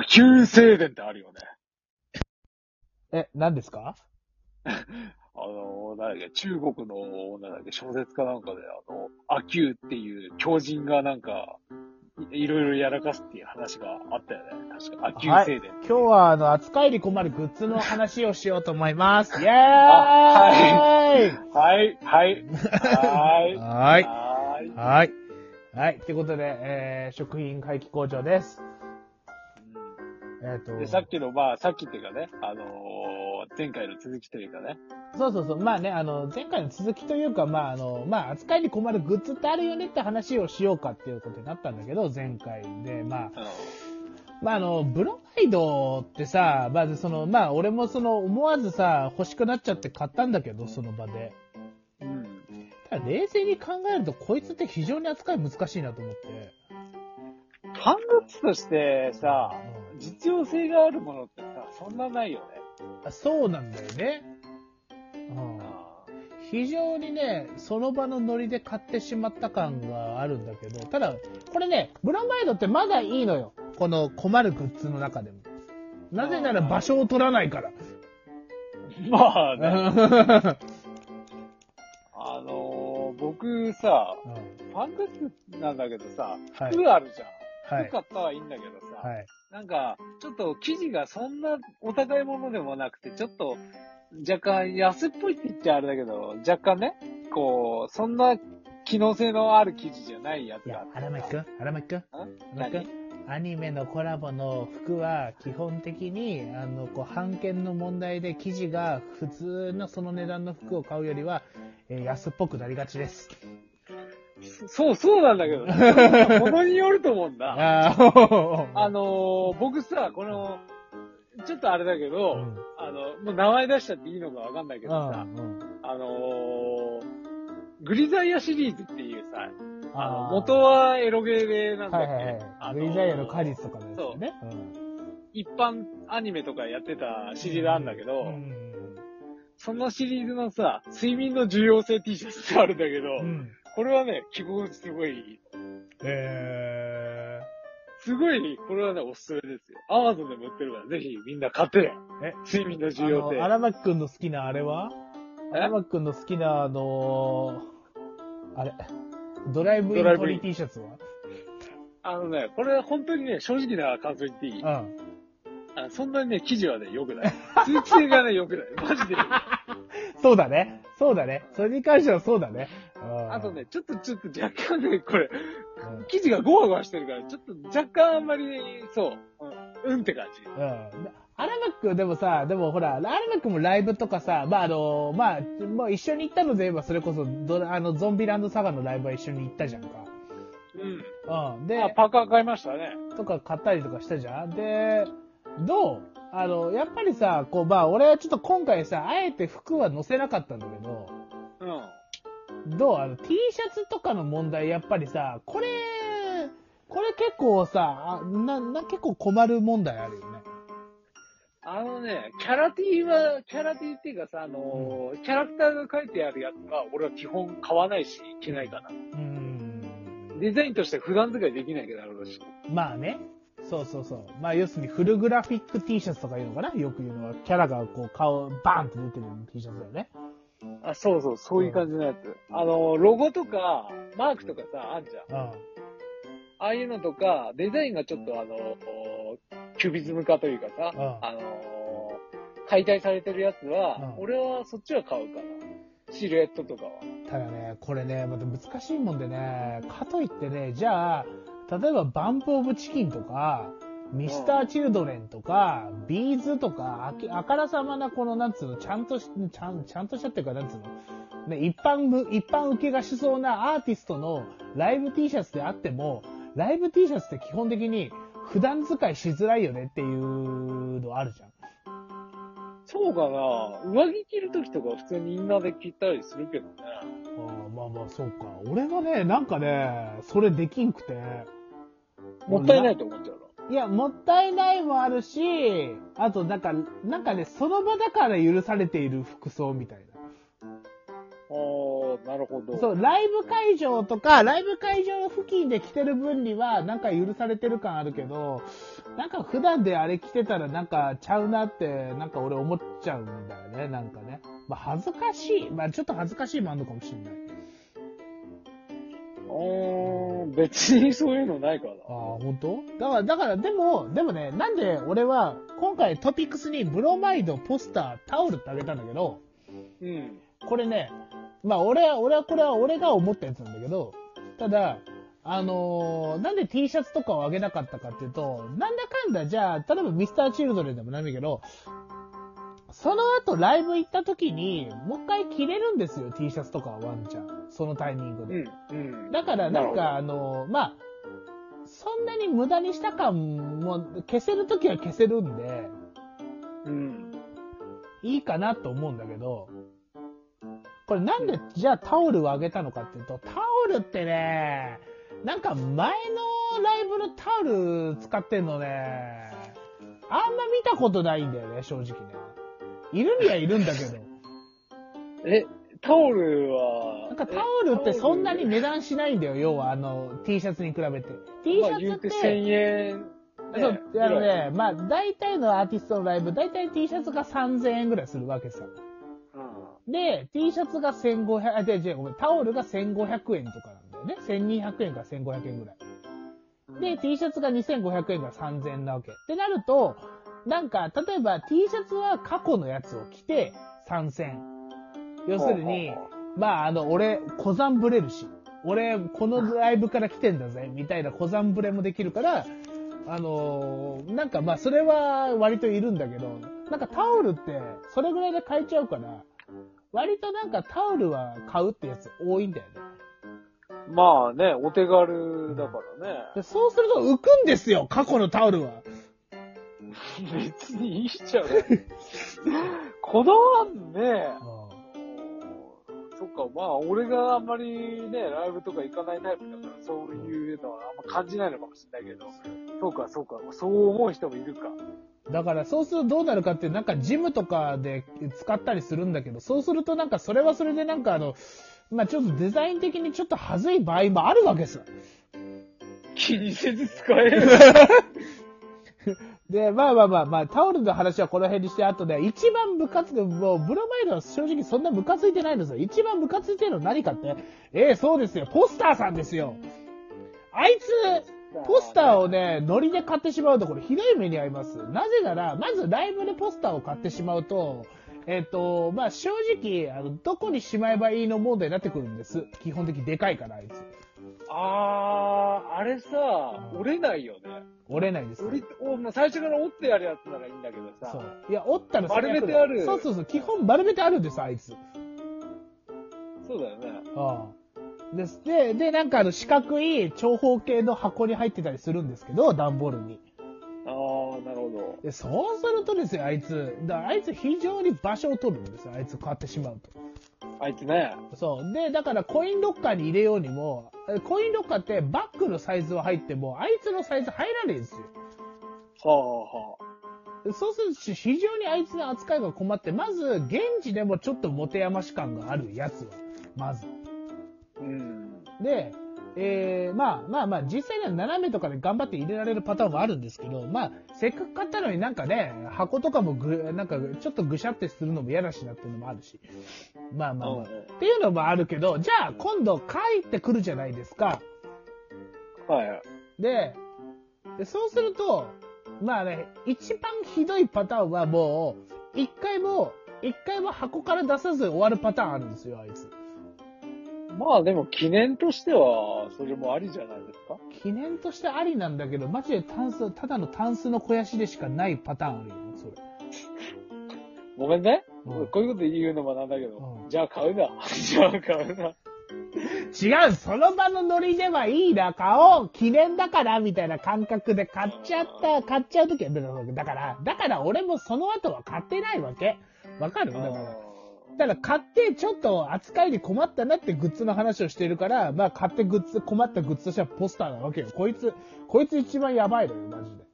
あ、旧静電ってあるよね。え、何ですか？あの、なんだっけ、中国の、なんだっけ、小説家なんかで、あの、アキューっていう狂人がなんか、いいろいろやらかすっていう話があったよね。確か、アキュー静電。今日は、あの、扱いに困るグッズの話をしようと思います。イェーイ！はい、はい、はい。はい。はい。はい。はい。とい。うことで、えー、食品回帰工場です。えっ、とで、さっきの、まあ、さっきっていうかね、あのー前回の続きというかね。そうそうそう。まあね、あの、前回の続きというか、まああの、まあ扱いに困るグッズってあるよねって話をしようかっていうことになったんだけど、前回で、まあ、うんまああの、ブロマイドってさ、まずその、まあ俺もその、思わずさ、欲しくなっちゃって買ったんだけど、その場で。うん。ただ冷静に考えると、こいつって非常に扱い難しいなと思って。ファングッズとしてさ、うん実用性があるものってさ、そんなないよね。あそうなんだよね。うん。非常にね、その場のノリで買ってしまった感があるんだけど、ただ、これね、ブロマイドってまだいいのよ。この困るグッズの中でも。なぜなら場所を取らないから。まあね、う あのー僕さ、んファングッズなんだけどさ、はい服あるじゃん。はい服。買ったはいいんだけどさ、はい。なんか、ちょっと生地がそんなお高いものでもなくて、ちょっと若干安っぽいって言っちゃあれだけど、若干ね、こう、そんな機能性のある生地じゃないやつがあ荒牧くん？荒牧くん？ん荒牧く何？んアニメのコラボの服は基本的に、あの、こう、版権の問題で生地が普通のその値段の服を買うよりは、えー安っぽくなりがちです。そう、そうなんだけど、ね、ものによると思うんだ。あーあのー僕さ、この、ちょっとあれだけど、うんあの、もう名前出しちゃっていいのかわかんないけどさ、うんあのーグリザイアシリーズっていうさ、あの元はエロゲーでなんだっけ、はいはいはい。あグリザイアの果実とかのやつだよね。一般アニメとかやってたシリーズあるんだけど、うんそのシリーズのさ、睡眠の重要性 T シャツってあるんだけど、うん。これはね、着心地すごい。えすごい、これはね、おすすめですよ。アマゾンでも売ってるから、ぜひみんな買ってね。ー、え、睡眠のあ重要性の、。荒牧くんの好きなあれは？え？荒牧くんの好きなあのー、あれ、ドライブイントリ T シャツは？あのね、これ本当にね、正直な感想言っていい？うん。あそんなにね、生地はね、良くない。通気性がね、良くない。マジで。そうだね。そうだね。それに関してはそうだね。うんあとね、、ちょっと、ちょっと若干ね、これ、うん生地がゴワゴワしてるから、ちょっと若干あんまり、そう、うん、うんって感じ。うん。で荒牧くんでもさ、でもほら、荒牧くんもライブとかさ、まああの、まあ、もう一緒に行ったので言えばそれこそドラ、あの、ゾンビランドサガのライブは一緒に行ったじゃんか。うん。うん。で、あ、パーカー買いましたね。とか買ったりとかしたじゃんで、どう？あの、やっぱりさ、こう、まあ、俺はちょっと今回さ、あえて服は載せなかったんだけど、うん。どう？あの、T シャツとかの問題、やっぱりさ、これ、これ結構さ、あな、な、結構困る問題あるよね。あのね、キャラ T は、キャラ T っていうかさ、あのーキャラクターが書いてあるやつは、俺は基本買わないし、着ないかな。うーん。デザインとして普段使いできないけど、あるし。まあね。そうそうそう。まあ、要するにフルグラフィック T シャツとかいうのかな？よく言うのは、キャラがこう、顔、バーンって出てる T シャツだよね。あ、そうそう、そういう感じのやつ。あのーロゴとか、マークとかさ、あんじゃん。うん。ああいうのとか、デザインがちょっとあのーキュビズム化というかさ、うんあのー解体されてるやつは、うん俺はそっちは買うかな。シルエットとかは。ただね、これね、また難しいもんでね、かといってね、じゃあ、例えばバンプオブチキンとか、ミスターチルドレンとか、ビーズとか、あきあからさまなこの、なんつうの、ちゃんとし、ちゃん、ちゃんとしたっていうか、なんつうの、ね、一般む、一般受けがしそうなアーティストのライブ T シャツであっても、ライブ T シャツって基本的に普段使いしづらいよねっていうのあるじゃん。そうかな上着着るときとか普通にインナーで着たりするけどね。ああまあまあ、そうか。俺はね、なんかね、それできんくて。もったいないと思っちゃうの。いや、もったいないもあるし、あと、なんか、なんかね、その場だから許されている服装みたいな。おなるほど。そう、ライブ会場とか、ライブ会場付近で着てる分には、なんか許されてる感あるけど、なんか普段であれ着てたらなんかちゃうなって、なんか俺思っちゃうんだよね、なんかね。まあ恥ずかしい。まあちょっと恥ずかしいもあるのかもしれない。うーん、別にそういうのないかな。ああ、本当？だから、だから、でも、でもね、なんで俺は、今回トピックスにブロマイド、ポスター、タオルってあげたんだけど、うん。これね、まあ俺は、俺はこれは俺が思ったやつなんだけど、ただ、あのーなんで T シャツとかをあげなかったかっていうと、なんだかんだ、じゃあ、例えばミスターチルドレンでもないけど、その後ライブ行った時に、もう一回着れるんですよ、T シャツとかはワンちゃん。そのタイミングで。うん。うん。だからなんかあの、まあ、そんなに無駄にした感も消せるときは消せるんで、うん。いいかなと思うんだけど、これなんでじゃあタオルをあげたのかっていうと、タオルってね、なんか前のライブのタオル使ってんのね、あんま見たことないんだよね、正直ね。いるにはいるんだけど。え、タオルは、なんかタオルってそんなに値段しないんだよ、要はあの T シャツに比べて。T シまあ言うャツってて、1000円。そう、あのね、まあ、大体のアーティストのライブ、大体 T シャツが3000円ぐらいするわけさ。うん。で、T シャツが1500、あ、違う違う、ごめん、タオルが1500円とかなんだよね。1200円から1500円ぐらい。で、T シャツが2500円から3000円なわけ。ってなると、なんか、例えば T シャツは過去のやつを着て3000。要するにまあ、あの、俺、小山ぶれるし、俺、このライブから来てんだぜ、みたいな小山ぶれもできるから、あのーなんかまあ、それは割といるんだけど、なんかタオルって、それぐらいで買えちゃうから、割となんかタオルは買うってやつ多いんだよね。まあね、お手軽だからね。でそうすると浮くんですよ、過去のタオルは。別にいいじゃない。こだわんね。そっか、まあ、俺があんまりね、ライブとか行かないタイプだから、そういうのはあんま感じないのかもしれないけど、そうか、そうか、そう思う人もいるか。だからそうするとどうなるかって、なんかジムとかで使ったりするんだけど、そうするとなんかそれはそれでなんかあの、まあちょっとデザイン的にちょっと恥ずい場合もあるわけさ。気にせず使える。で、まあまあまあまあ、タオルの話はこの辺にして、あとね、一番ムカつく、もう、ブロマイドは正直そんなムカついてないんですよ。一番ムカついてるの何かって、ええそうですよ、ポスターさんですよ。あいつ、ポスターをね、ノリで買ってしまうとこれひどい目に遭います。なぜなら、まずライブでポスターを買ってしまうと、えっ、と、まあ正直、あの、どこにしまえばいいの問題になってくるんです。基本的にでかいから、あいつ。あー、あれさ、折れないよね。折れないんですよ。折り、お最初から折ってやるやつならいいんだけどそさ。う。いや、折ったら丸めてあるそうそうそう。基本丸めてあるんです、あいつ。そうだよね。ああ。です。で、で、なんかあの四角い長方形の箱に入ってたりするんですけど、段ボールに。ど。で、そうするとですよ、あいつ。だあいつ非常に場所を取るんですよ、あいつ買ってしまうと。あいつね。そう。で、だからコインロッカーに入れようにも、えコインロッカーってバッグのサイズは入っても、あいつのサイズ入らねえんですよ。はあはでそうすると非常にあいつの扱いが困って、まず現地でもちょっと持て余し感があるやつは、まず。あ。うん。で、えー、まあまあまあ、実際には斜めとかで頑張って入れられるパターンもあるんですけど、まあ、せっかく買ったのになんかね、箱とかもぐ、なんかちょっとぐしゃってするのも嫌だしなっていうのもあるし。まあまあまあ。っていうのもあるけど、じゃあ今度帰ってくるじゃないですか。はいはい。で、でそうすると、まあね、一番ひどいパターンはもう、一回も、一回も箱から出さず終わるパターンあるんですよ、あいつ。まあでも記念としては、それもありじゃないですか記念としてありなんだけど、マジでタンス、ただのタンスの肥やしでしかないパターンあるよ、それ。ごめんね。うんこういうこと言うのもなんだけど、うんじゃあ買うな。じゃあ買うな。違う、その場のノリではいいな、買おう、記念だから、みたいな感覚で買っちゃった、買っちゃうときはだから、だから俺もその後は買ってないわけ。わかる？だから。ただ買ってちょっと扱いに困ったなってグッズの話をしているから、まあ買ってグッズ、困ったグッズとしてはポスターなわけよ。こいつ、こいつ一番やばいのよ、マジで。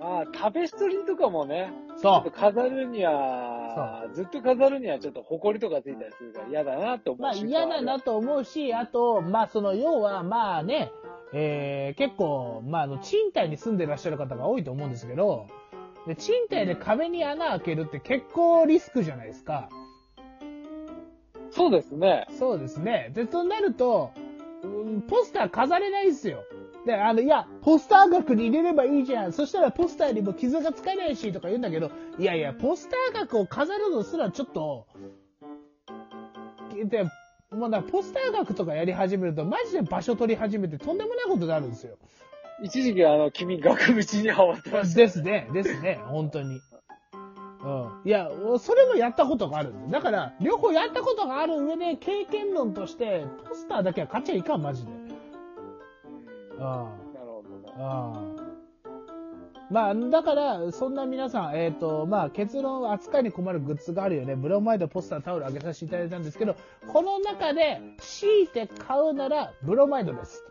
ああ、タペストリーとかもね、そっと飾るには、ずっと飾るにはちょっと埃とかついたりするから嫌だなって思うまあ嫌だなと思うし、あと、まあその要はまあね、えー、結構、まああの賃貸に住んでらっしゃる方が多いと思うんですけど、で賃貸で壁に穴開けるって結構リスクじゃないですか。そうですね。そうですね。で、となると、うんポスター飾れないんですよ。で、あの、いや、ポスター額に入れればいいじゃん。そしたらポスターにも傷がつかないし、とか言うんだけど、いやいや、ポスター額を飾るのすらちょっと、で、もうだポスター額とかやり始めると、マジで場所取り始めてとんでもないことになるんですよ。一時期あの、君、額縁にハマってました。ですね、ですね、本当に。うん。いや、それもやったことがあるんで。だから、両方やったことがある上で、経験論として、ポスターだけは買っちゃいかん、マジで。うん。なるほどね。ああまあ、だから、そんな皆さん、えっ、と、まあ、結論、扱いに困るグッズがあるよね。ブロマイド、ポスター、タオルあげさせていただいたんですけど、この中で、強いて買うなら、ブロマイドです。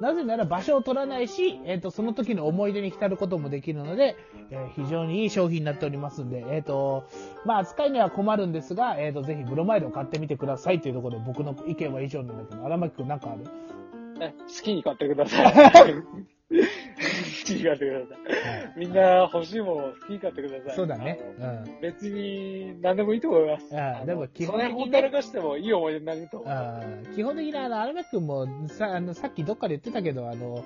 なぜなら場所を取らないし、えっ、と、その時の思い出に浸ることもできるので、えー非常にいい商品になっておりますんで、えっ、と、まあ、扱いには困るんですが、えっ、と、ぜひブロマイドを買ってみてくださいというところで、僕の意見は以上なんだけど、荒牧くんなんかある？ね好きに買ってください。好きに買ってください。みんな欲しいものを好きに買ってください。そうだね。うん。別に何でもいいと思います。ああでも基本的にほったらかしてもいい思い出になると思う。あー基本的にあの、荒牧くんもさ、あの、さっきどっかで言ってたけど、あの、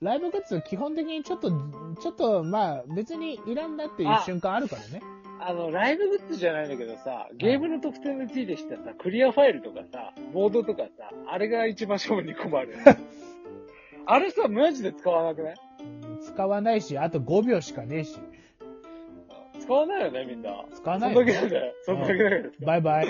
ライブグッズ基本的にちょっと、ちょっと、まあ、別にいらんなっていう瞬間あるからね。あの、ライブグッズじゃないんだけどさ、ゲームの特典についてしたさ、クリアファイルとかさ、ボードとかさ、あれが一番勝負に困る。あれさ、マジで使わなくない？うん使わないし、あと5秒しかねえし。使わないよね、みんな。使わないそよねんだけだよ。そんだけだよ。バイバイ。